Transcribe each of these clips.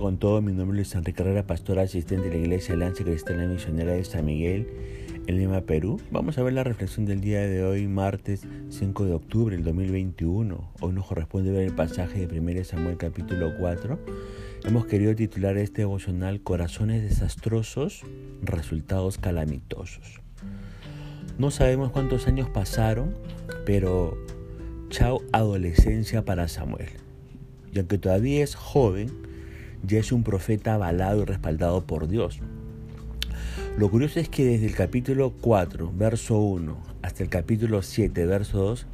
con todo. Mi nombre es Enrique Carrera, pastor asistente de la Iglesia Alianza Cristiana Misionera de San Miguel, en Lima, Perú. Vamos a ver la reflexión del día de hoy, martes 5 de octubre del 2021. Hoy nos corresponde ver el pasaje de 1 Samuel capítulo 4. Hemos querido titular este devocional Corazones desastrosos, resultados calamitosos. No sabemos cuántos años pasaron, pero chao adolescencia para Samuel. Y aunque todavía es joven, ya es un profeta avalado y respaldado por Dios. Lo curioso es que desde el capítulo 4, verso 1, hasta el capítulo 7, verso 2,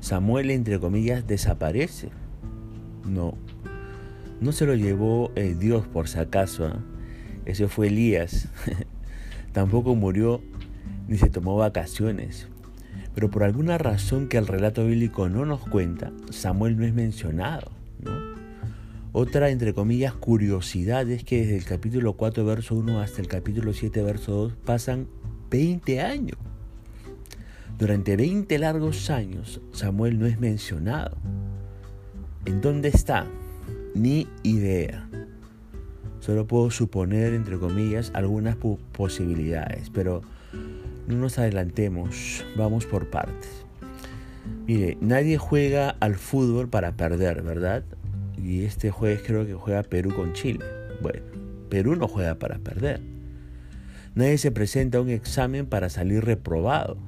Samuel, entre comillas, desaparece. No, no se lo llevó eh, Dios por si acaso. ¿eh? Eso fue Elías. Tampoco murió ni se tomó vacaciones. Pero por alguna razón que el relato bíblico no nos cuenta, Samuel no es mencionado. Otra, entre comillas, curiosidad es que desde el capítulo 4, verso 1 hasta el capítulo 7, verso 2 pasan 20 años. Durante 20 largos años Samuel no es mencionado. ¿En dónde está? Ni idea. Solo puedo suponer, entre comillas, algunas posibilidades, pero no nos adelantemos, vamos por partes. Mire, nadie juega al fútbol para perder, ¿verdad? Y este jueves creo que juega Perú con Chile. Bueno, Perú no juega para perder. Nadie se presenta a un examen para salir reprobado.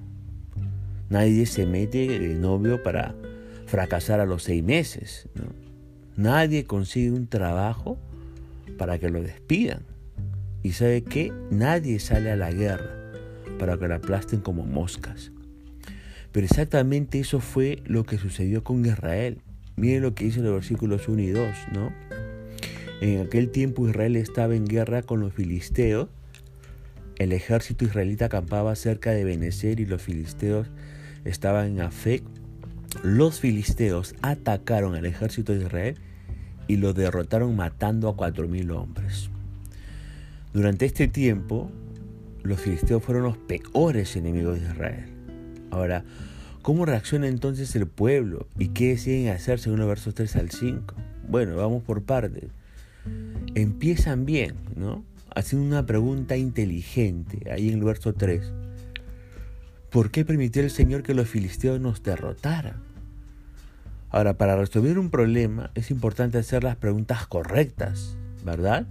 Nadie se mete de novio para fracasar a los seis meses. Nadie consigue un trabajo para que lo despidan. Y sabe que nadie sale a la guerra para que la aplasten como moscas. Pero exactamente eso fue lo que sucedió con Israel. Miren lo que dice los versículos 1 y 2, ¿no? En aquel tiempo Israel estaba en guerra con los filisteos. El ejército israelita acampaba cerca de Benecer y los filisteos estaban en Afec. Los filisteos atacaron al ejército de Israel y lo derrotaron matando a cuatro mil hombres. Durante este tiempo, los filisteos fueron los peores enemigos de Israel. Ahora, ¿cómo reacciona entonces el pueblo y qué deciden hacer según los versos 3 al 5? Bueno, vamos por partes. Empiezan bien, ¿no? Haciendo una pregunta inteligente, ahí en el verso 3. ¿Por qué permitió el Señor que los filisteos nos derrotaran? Ahora, para resolver un problema es importante hacer las preguntas correctas, ¿verdad?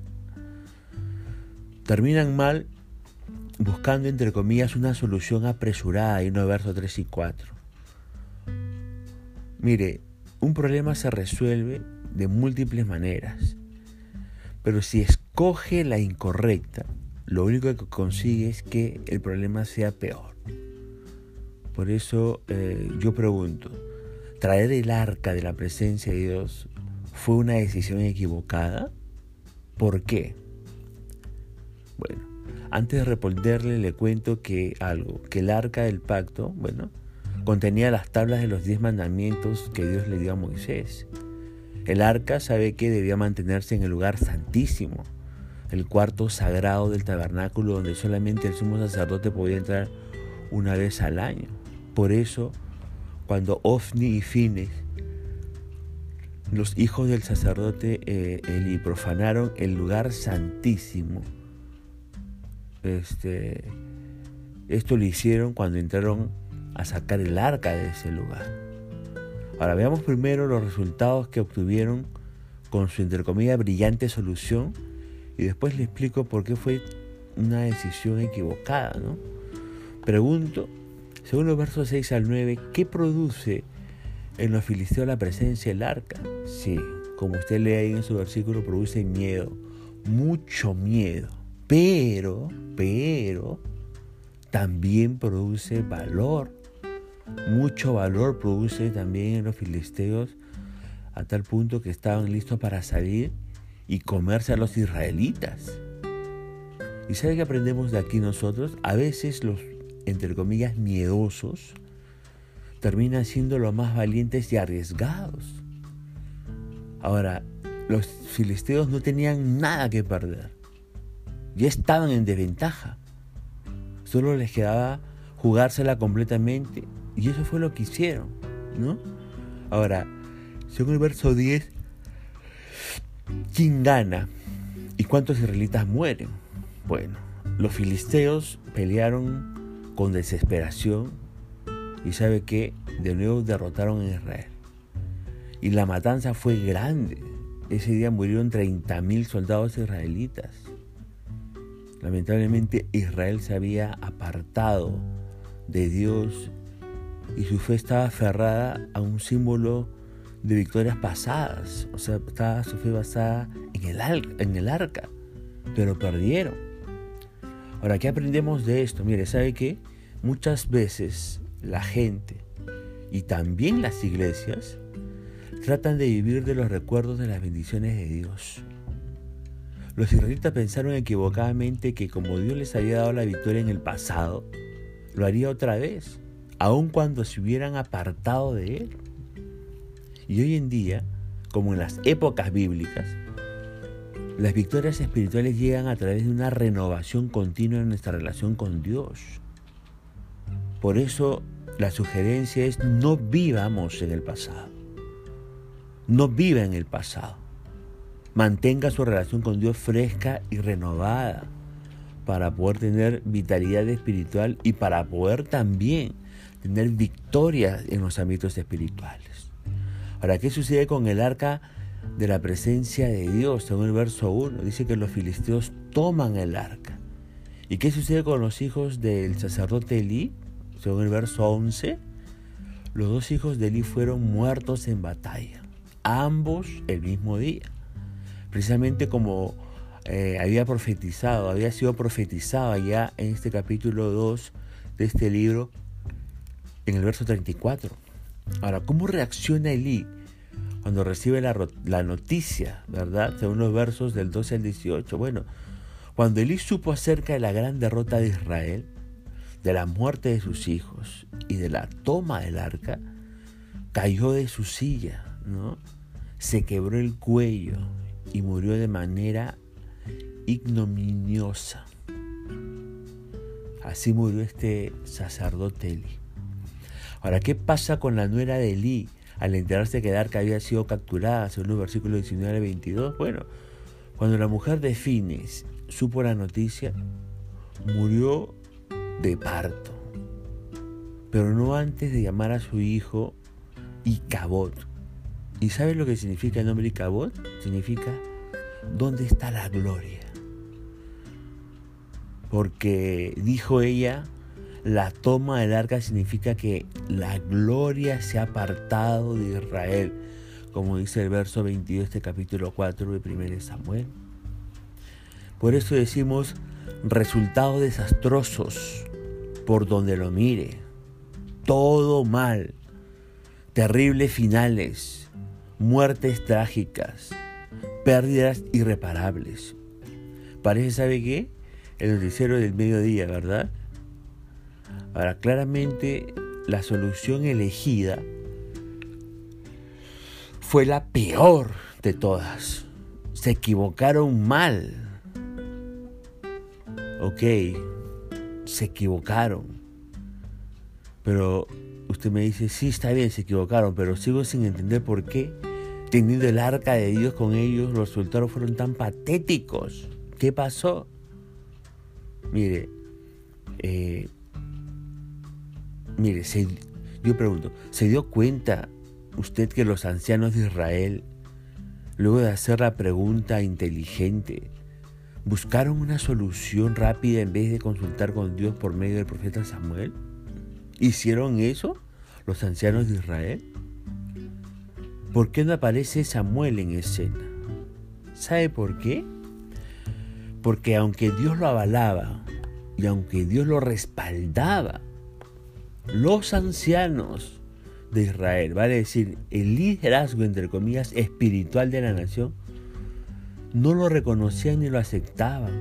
Terminan mal buscando entre comillas una solución apresurada y no versos 3 y 4. Mire, un problema se resuelve de múltiples maneras, pero si escoge la incorrecta, lo único que consigue es que el problema sea peor. Por eso eh, yo pregunto, ¿traer el arca de la presencia de Dios fue una decisión equivocada? ¿Por qué? Bueno, antes de responderle le cuento que algo, que el arca del pacto, bueno, contenía las tablas de los diez mandamientos que Dios le dio a Moisés. El arca sabe que debía mantenerse en el lugar santísimo, el cuarto sagrado del tabernáculo donde solamente el sumo sacerdote podía entrar una vez al año. Por eso, cuando Ofni y Fines, los hijos del sacerdote eh, profanaron el lugar santísimo, este, esto lo hicieron cuando entraron a sacar el arca de ese lugar. Ahora veamos primero los resultados que obtuvieron con su entre brillante solución y después le explico por qué fue una decisión equivocada. ¿no? Pregunto, según los versos 6 al 9, ¿qué produce en los filisteos la presencia del arca? Sí, como usted lee ahí en su versículo, produce miedo, mucho miedo. Pero, pero, también produce valor. Mucho valor produce también en los filisteos a tal punto que estaban listos para salir y comerse a los israelitas. ¿Y sabe qué aprendemos de aquí nosotros? A veces los, entre comillas, miedosos terminan siendo los más valientes y arriesgados. Ahora, los filisteos no tenían nada que perder ya estaban en desventaja. Solo les quedaba jugársela completamente y eso fue lo que hicieron, ¿no? Ahora, según el verso 10, ¿Quién gana? ¿Y cuántos israelitas mueren? Bueno, los filisteos pelearon con desesperación y sabe que de nuevo derrotaron a Israel. Y la matanza fue grande. Ese día murieron 30.000 soldados israelitas. Lamentablemente Israel se había apartado de Dios y su fe estaba aferrada a un símbolo de victorias pasadas. O sea, estaba su fe basada en el, en el arca, pero perdieron. Ahora, ¿qué aprendemos de esto? Mire, ¿sabe qué? Muchas veces la gente y también las iglesias tratan de vivir de los recuerdos de las bendiciones de Dios. Los israelitas pensaron equivocadamente que como Dios les había dado la victoria en el pasado, lo haría otra vez, aun cuando se hubieran apartado de Él. Y hoy en día, como en las épocas bíblicas, las victorias espirituales llegan a través de una renovación continua en nuestra relación con Dios. Por eso la sugerencia es no vivamos en el pasado. No viva en el pasado. Mantenga su relación con Dios fresca y renovada para poder tener vitalidad espiritual y para poder también tener victorias en los ámbitos espirituales. Ahora, ¿qué sucede con el arca de la presencia de Dios? Según el verso 1, dice que los filisteos toman el arca. ¿Y qué sucede con los hijos del sacerdote Elí? Según el verso 11, los dos hijos de Elí fueron muertos en batalla, ambos el mismo día. Precisamente como eh, había profetizado, había sido profetizado ya en este capítulo 2 de este libro, en el verso 34. Ahora, ¿cómo reacciona Elí cuando recibe la, noticia, verdad? Según los versos del 12 al 18. Bueno, cuando Elí supo acerca de la gran derrota de Israel, de la muerte de sus hijos y de la toma del arca, cayó de su silla, ¿no? Se quebró el cuello y murió de manera ignominiosa. Así murió este sacerdote Eli. Ahora, ¿qué pasa con la nuera de Eli al enterarse que Darca había sido capturada, según el versículo 19 al 22? Bueno, cuando la mujer de Fines supo la noticia, murió de parto, pero no antes de llamar a su hijo Icabod. ¿Y sabes lo que significa el nombre Icabod? Significa ¿dónde está la gloria? Porque dijo ella, la toma del arca significa que la gloria se ha apartado de Israel, como dice el verso 22 de este capítulo 4 de 1 Samuel. Por eso decimos resultados desastrosos por donde lo mire, todo mal, terribles finales, muertes trágicas, pérdidas irreparables. Parece, ¿sabe qué? El noticiero del mediodía, ¿verdad? Ahora, claramente la solución elegida fue la peor de todas. Se equivocaron mal. Ok, se equivocaron. Pero usted me dice, sí, está bien, se equivocaron, pero sigo sin entender por qué teniendo el arca de Dios con ellos, los resultados fueron tan patéticos. ¿Qué pasó? Mire, eh, mire, yo pregunto, ¿se dio cuenta usted que los ancianos de Israel, luego de hacer la pregunta inteligente, buscaron una solución rápida en vez de consultar con Dios por medio del profeta Samuel? ¿Hicieron eso los ancianos de Israel? ¿Por qué no aparece Samuel en escena? ¿Sabe por qué? Porque aunque Dios lo avalaba y aunque Dios lo respaldaba, los ancianos de Israel, vale decir, el liderazgo, entre comillas, espiritual de la nación, no lo reconocían ni lo aceptaban.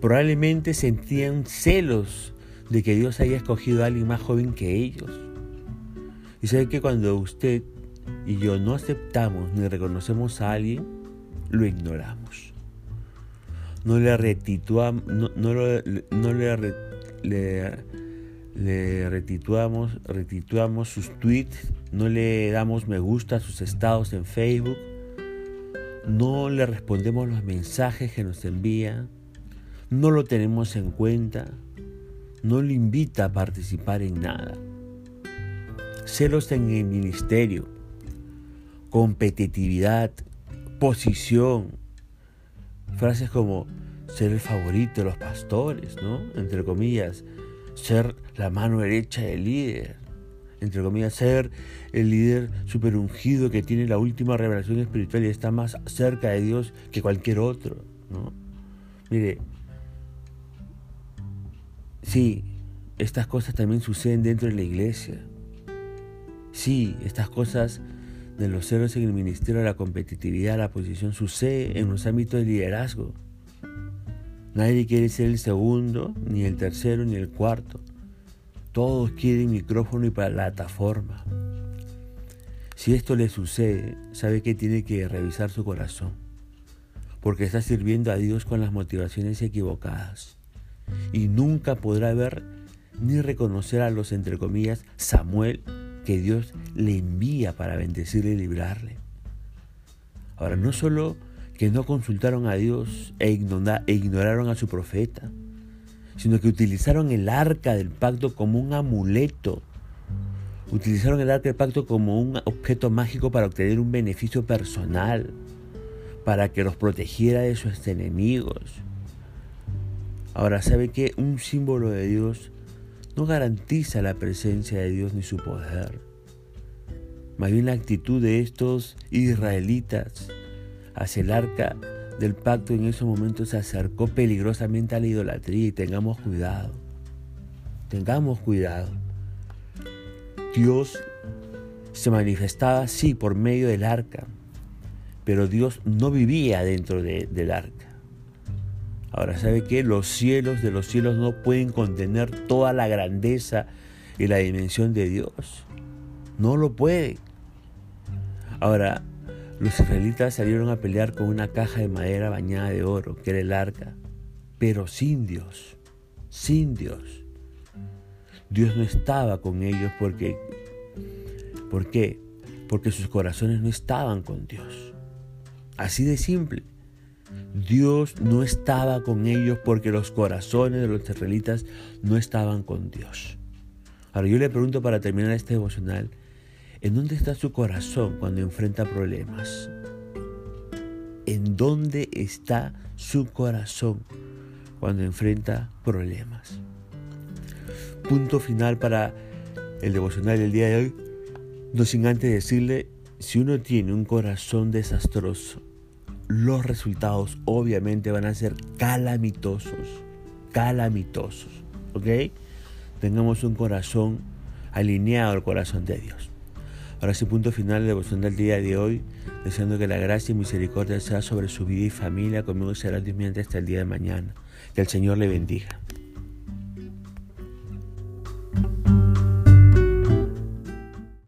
Probablemente sentían celos de que Dios haya escogido a alguien más joven que ellos. Y sabe que cuando usted y yo no aceptamos ni reconocemos a alguien, lo ignoramos. No le retituamos, no, le, le, retituamos, sus tweets, no le damos me gusta a sus estados en Facebook, no le respondemos los mensajes que nos envía, no lo tenemos en cuenta, no le invita a participar en nada. Celos en el ministerio, competitividad, posición, frases como ser el favorito de los pastores, ¿no? Entre comillas, ser la mano derecha del líder, entre comillas, ser el líder super ungido que tiene la última revelación espiritual y está más cerca de Dios que cualquier otro, ¿no? Mire, sí, estas cosas también suceden dentro de la iglesia. Sí, estas cosas de los ceros en el ministerio, la competitividad, la posición, sucede en los ámbitos de liderazgo. Nadie quiere ser el segundo, ni el tercero, ni el cuarto. Todos quieren micrófono y plataforma. Si esto le sucede, sabe que tiene que revisar su corazón, porque está sirviendo a Dios con las motivaciones equivocadas y nunca podrá ver ni reconocer a los, entre comillas, Samuel que Dios le envía para bendecirle y librarle. Ahora, no solo que no consultaron a Dios e, e ignoraron a su profeta, sino que utilizaron el arca del pacto como un amuleto. Utilizaron el arca del pacto como un objeto mágico para obtener un beneficio personal, para que los protegiera de sus enemigos. Ahora, ¿sabe que un símbolo de Dios no garantiza la presencia de Dios ni su poder? Más bien la actitud de estos israelitas hacia el arca del pacto en esos momentos se acercó peligrosamente a la idolatría y tengamos cuidado. Tengamos cuidado. Dios se manifestaba sí por medio del arca, pero Dios no vivía dentro del arca. Ahora, ¿sabe qué? Los cielos de los cielos no pueden contener toda la grandeza y la dimensión de Dios. No lo pueden. Ahora, los israelitas salieron a pelear con una caja de madera bañada de oro, que era el arca, pero sin Dios, sin Dios. Dios no estaba con ellos porque, ¿por qué? Porque sus corazones no estaban con Dios. Así de simple. Dios no estaba con ellos porque los corazones de los israelitas no estaban con Dios. Ahora yo le pregunto para terminar este devocional, ¿En dónde está su corazón cuando enfrenta problemas? ¿En dónde está su corazón cuando enfrenta problemas? Punto final para el devocional del día de hoy. No sin antes decirle, si uno tiene un corazón desastroso, los resultados obviamente van a ser calamitosos, calamitosos, ¿ok? Tengamos un corazón alineado al corazón de Dios. Ahora sí, punto final de devoción del día de hoy, deseando que la gracia y misericordia sea sobre su vida y familia, conmigo será Dios hasta el día de mañana. Que el Señor le bendiga.